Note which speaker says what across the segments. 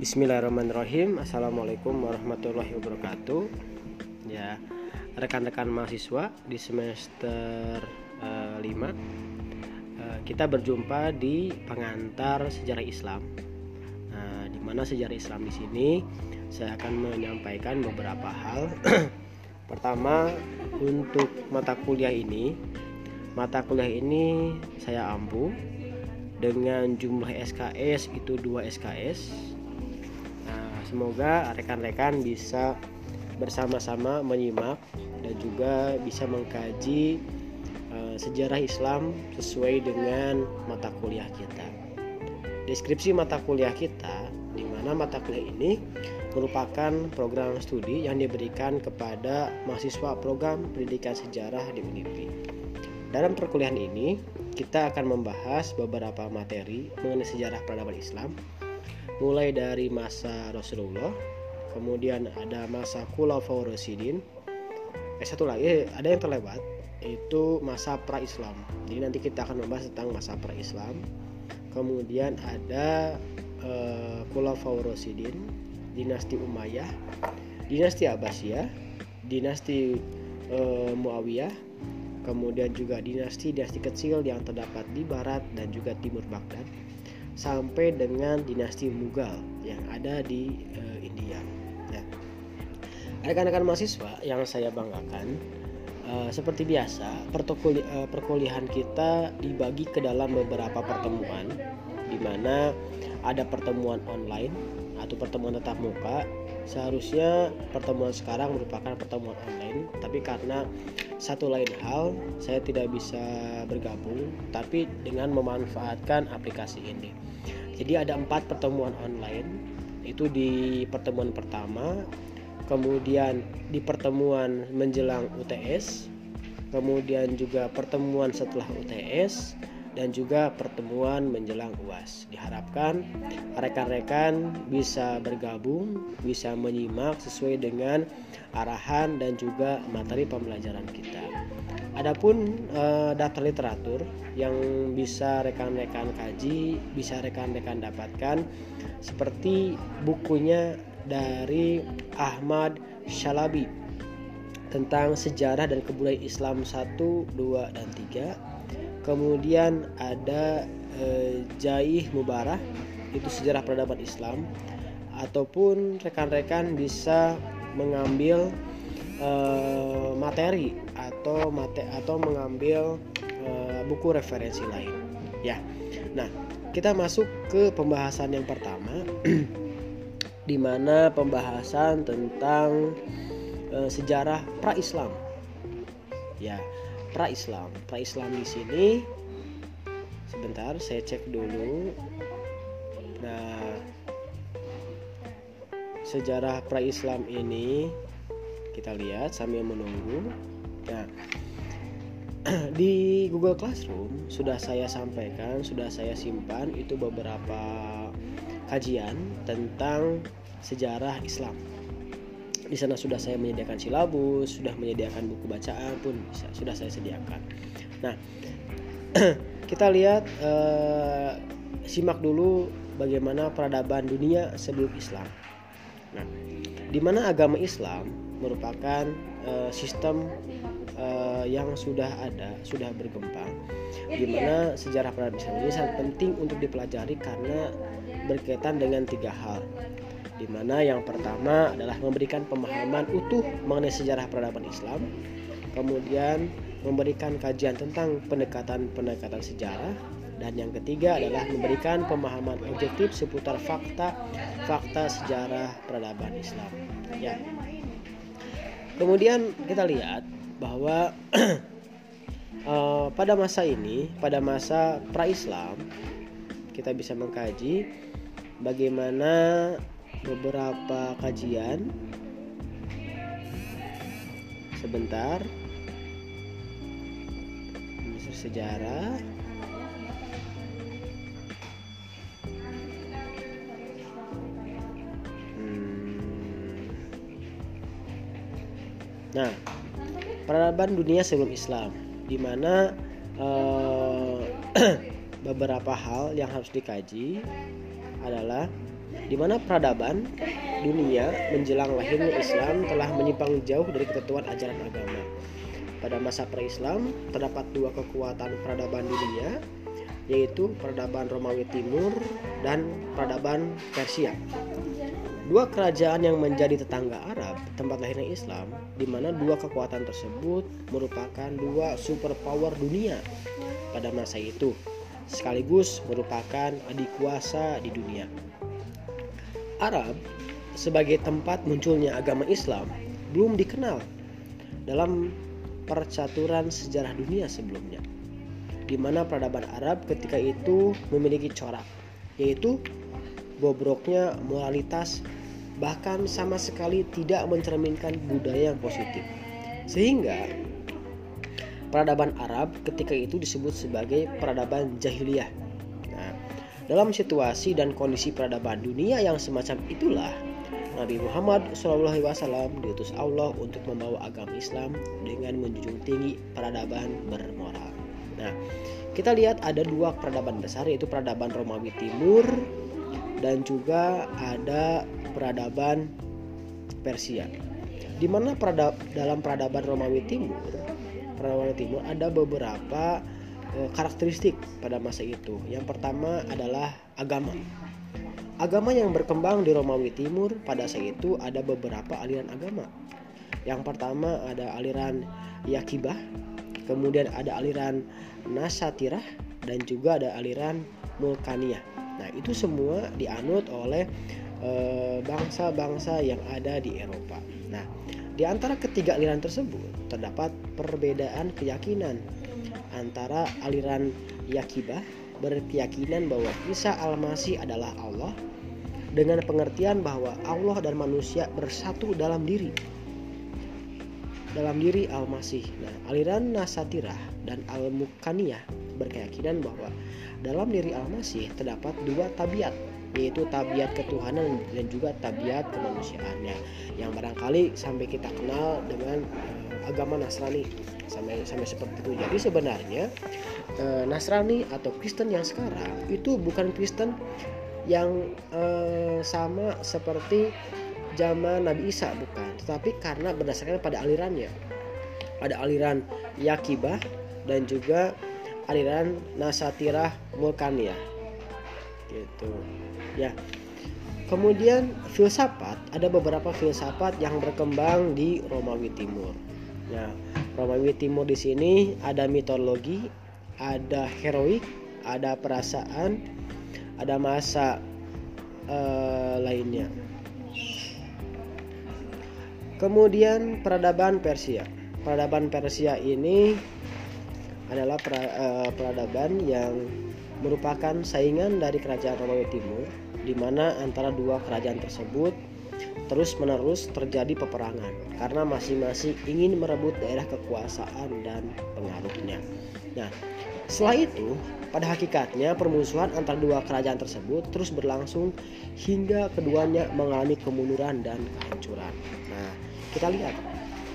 Speaker 1: Bismillahirrahmanirrahim. Assalamualaikum warahmatullahi wabarakatuh. Ya rekan-rekan mahasiswa di semester uh, 5 uh, Kita berjumpa di pengantar sejarah Islam. Nah, di mana sejarah Islam di sini saya akan menyampaikan beberapa hal. Pertama, untuk mata kuliah ini Mata kuliah ini saya ampu dengan jumlah SKS itu 2 SKS Semoga rekan-rekan bisa bersama-sama menyimak dan juga bisa mengkaji uh, sejarah Islam sesuai dengan mata kuliah kita. Deskripsi mata kuliah kita di mana mata kuliah ini merupakan program studi yang diberikan kepada mahasiswa program pendidikan sejarah di UNIPI. Dalam perkuliahan ini, kita akan membahas beberapa materi mengenai sejarah peradaban Islam mulai dari masa Rasulullah kemudian ada masa Khulafaur Rasyidin. Eh satu lagi ada yang terlewat itu masa pra Islam jadi nanti kita akan membahas tentang masa pra Islam kemudian ada uh, Khulafaur Rasyidin dinasti Umayyah dinasti Abbasiyah dinasti uh, Muawiyah kemudian juga dinasti-dinasti kecil yang terdapat di barat dan juga timur Baghdad sampai dengan dinasti Mughal yang ada di uh, India. Nah, rekan-rekan mahasiswa yang saya banggakan, uh, seperti biasa uh, perkuliahan kita dibagi ke dalam beberapa pertemuan, di mana ada pertemuan online atau pertemuan tatap muka seharusnya pertemuan sekarang merupakan pertemuan online tapi karena satu lain hal saya tidak bisa bergabung tapi dengan memanfaatkan aplikasi ini. Jadi ada empat pertemuan online itu di pertemuan pertama kemudian di pertemuan menjelang UTS kemudian juga pertemuan setelah UTS dan juga pertemuan menjelang UAS. Diharapkan rekan-rekan bisa bergabung, bisa menyimak sesuai dengan arahan dan juga materi pembelajaran kita. Adapun eh, daftar literatur yang bisa rekan-rekan kaji, bisa rekan-rekan dapatkan seperti bukunya dari Ahmad Shalabi tentang sejarah dan kebudayaan Islam 1, 2 dan 3 kemudian ada eh, Jaih Mubarak itu sejarah peradaban Islam. Ataupun rekan-rekan bisa mengambil eh, materi atau mate atau mengambil eh, buku referensi lain. Ya. Nah kita masuk ke pembahasan yang pertama di mana pembahasan tentang eh, sejarah pra-Islam. Ya pra-Islam. Pra-Islam di sini sebentar saya cek dulu. Nah, sejarah pra-Islam ini kita lihat sambil menunggu. Nah, di Google Classroom sudah saya sampaikan, sudah saya simpan itu beberapa kajian tentang sejarah Islam di sana sudah saya menyediakan silabus, sudah menyediakan buku bacaan pun bisa, sudah saya sediakan. Nah, kita lihat eh, simak dulu bagaimana peradaban dunia sebelum Islam. Nah, di mana agama Islam merupakan eh, sistem eh, yang sudah ada, sudah berkembang. Di mana sejarah peradaban Islam ini sangat penting untuk dipelajari karena berkaitan dengan tiga hal di mana yang pertama adalah memberikan pemahaman utuh mengenai sejarah peradaban Islam, kemudian memberikan kajian tentang pendekatan-pendekatan sejarah, dan yang ketiga adalah memberikan pemahaman objektif seputar fakta-fakta sejarah peradaban Islam. Ya. Kemudian kita lihat bahwa uh, pada masa ini, pada masa pra-Islam, kita bisa mengkaji bagaimana beberapa kajian. Sebentar. Sejarah. Hmm. nah peradaban dunia sebelum Islam di mana uh, beberapa hal yang harus dikaji adalah di mana peradaban dunia menjelang lahirnya Islam telah menyimpang jauh dari ketentuan ajaran agama. Pada masa pra-Islam terdapat dua kekuatan peradaban dunia, yaitu peradaban Romawi Timur dan peradaban Persia. Dua kerajaan yang menjadi tetangga Arab, tempat lahirnya Islam, di mana dua kekuatan tersebut merupakan dua superpower dunia pada masa itu, sekaligus merupakan adik kuasa di dunia. Arab sebagai tempat munculnya agama Islam belum dikenal dalam percaturan sejarah dunia sebelumnya di mana peradaban Arab ketika itu memiliki corak, yaitu bobroknya moralitas bahkan sama sekali tidak mencerminkan budaya yang positif. Sehingga peradaban Arab ketika itu disebut sebagai peradaban jahiliyah. Dalam situasi dan kondisi peradaban dunia yang semacam itulah Nabi Muhammad SAW diutus Allah untuk membawa agama Islam dengan menjunjung tinggi peradaban bermoral. Nah, kita lihat ada dua peradaban besar yaitu peradaban Romawi Timur dan juga ada peradaban Persia. Di mana peradab, dalam peradaban Romawi Timur, peradaban Timur ada beberapa karakteristik pada masa itu. Yang pertama adalah agama. Agama yang berkembang di Romawi Timur pada saat itu ada beberapa aliran agama. Yang pertama ada aliran Yakibah, kemudian ada aliran Nasatirah dan juga ada aliran Mulkaniyah. Nah, itu semua dianut oleh eh, bangsa-bangsa yang ada di Eropa. Nah, di antara ketiga aliran tersebut terdapat perbedaan keyakinan antara aliran Yakibah berkeyakinan bahwa Isa Al-Masih adalah Allah dengan pengertian bahwa Allah dan manusia bersatu dalam diri dalam diri Al-Masih. Nah, aliran Nasatirah dan Al-Mukaniyah berkeyakinan bahwa dalam diri Al-Masih terdapat dua tabiat, yaitu tabiat ketuhanan dan juga tabiat kemanusiaannya yang barangkali sampai kita kenal dengan uh, agama Nasrani sampai sampai seperti itu. Jadi sebenarnya uh, Nasrani atau Kristen yang sekarang itu bukan Kristen yang uh, sama seperti zaman Nabi Isa bukan, tetapi karena berdasarkan pada alirannya. Ada aliran Yakibah dan juga aliran Nasatirah Mulkaniyah. Gitu. Ya. Kemudian filsafat, ada beberapa filsafat yang berkembang di Romawi Timur. Nah, Romawi Timur di sini ada mitologi, ada heroik, ada perasaan, ada masa uh, lainnya. Kemudian peradaban Persia. Peradaban Persia ini adalah eh, peradaban yang merupakan saingan dari kerajaan Romawi Timur di mana antara dua kerajaan tersebut terus-menerus terjadi peperangan karena masing-masing ingin merebut daerah kekuasaan dan pengaruhnya. Nah, setelah itu, pada hakikatnya permusuhan antara dua kerajaan tersebut terus berlangsung hingga keduanya mengalami kemunduran dan kehancuran. Nah, kita lihat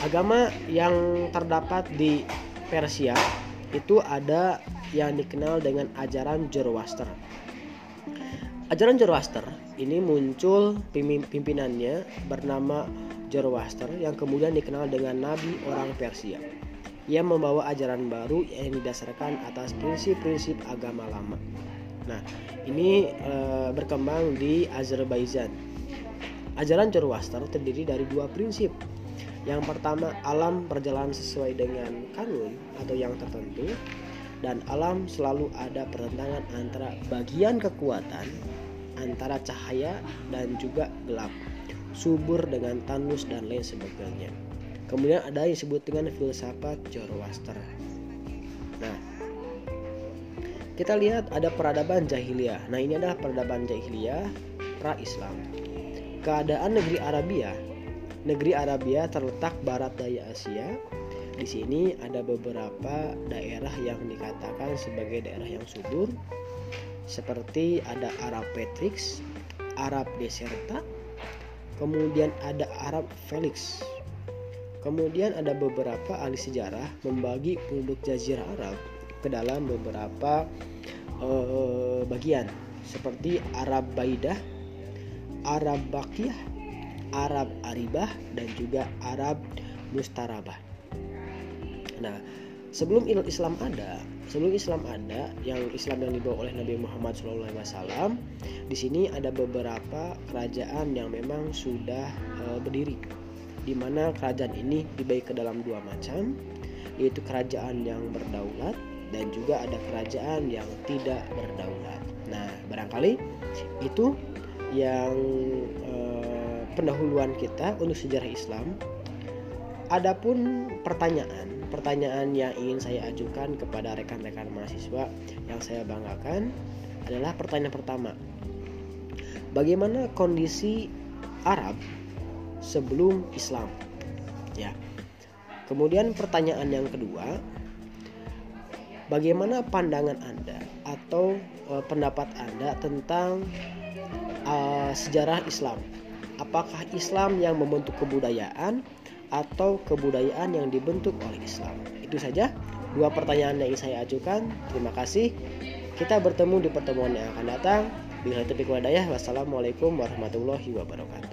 Speaker 1: agama yang terdapat di Persia itu ada yang dikenal dengan ajaran Zoroaster. Ajaran Zoroaster ini muncul pimpinannya bernama Zoroaster yang kemudian dikenal dengan nabi orang Persia. Ia membawa ajaran baru yang didasarkan atas prinsip-prinsip agama lama. Nah, ini e, berkembang di Azerbaijan Ajaran Zoroaster terdiri dari dua prinsip. Yang pertama, alam berjalan sesuai dengan kanun atau yang tertentu dan alam selalu ada pertentangan antara bagian kekuatan antara cahaya dan juga gelap, subur dengan tanus dan lain sebagainya. Kemudian ada yang disebut dengan filsafat Zoroaster. Nah, kita lihat ada peradaban jahiliyah. Nah, ini adalah peradaban jahiliyah pra-Islam. Keadaan negeri Arabia. Negeri Arabia terletak barat daya Asia. Di sini ada beberapa daerah yang dikatakan sebagai daerah yang subur seperti ada Arab Petrix, Arab Deserta, kemudian ada Arab Felix. Kemudian ada beberapa ahli sejarah membagi penduduk Jazirah Arab ke dalam beberapa uh, bagian seperti Arab Baidah, Arab Bakiyah, Arab Aribah, dan juga Arab Mustarabah. Nah, sebelum Islam ada, sebelum Islam ada, yang Islam yang dibawa oleh Nabi Muhammad SAW, di sini ada beberapa kerajaan yang memang sudah uh, berdiri, di mana kerajaan ini dibagi ke dalam dua macam, yaitu kerajaan yang berdaulat dan juga ada kerajaan yang tidak berdaulat. Nah, barangkali itu yang eh, pendahuluan kita untuk sejarah Islam. Adapun pertanyaan, pertanyaan yang ingin saya ajukan kepada rekan-rekan mahasiswa yang saya banggakan adalah pertanyaan pertama. Bagaimana kondisi Arab sebelum Islam? Ya. Kemudian pertanyaan yang kedua, bagaimana pandangan Anda atau uh, pendapat Anda tentang uh, sejarah Islam? Apakah Islam yang membentuk kebudayaan atau kebudayaan yang dibentuk oleh Islam? Itu saja dua pertanyaan yang saya ajukan. Terima kasih. Kita bertemu di pertemuan yang akan datang. Bila taufiq Wassalamualaikum warahmatullahi wabarakatuh.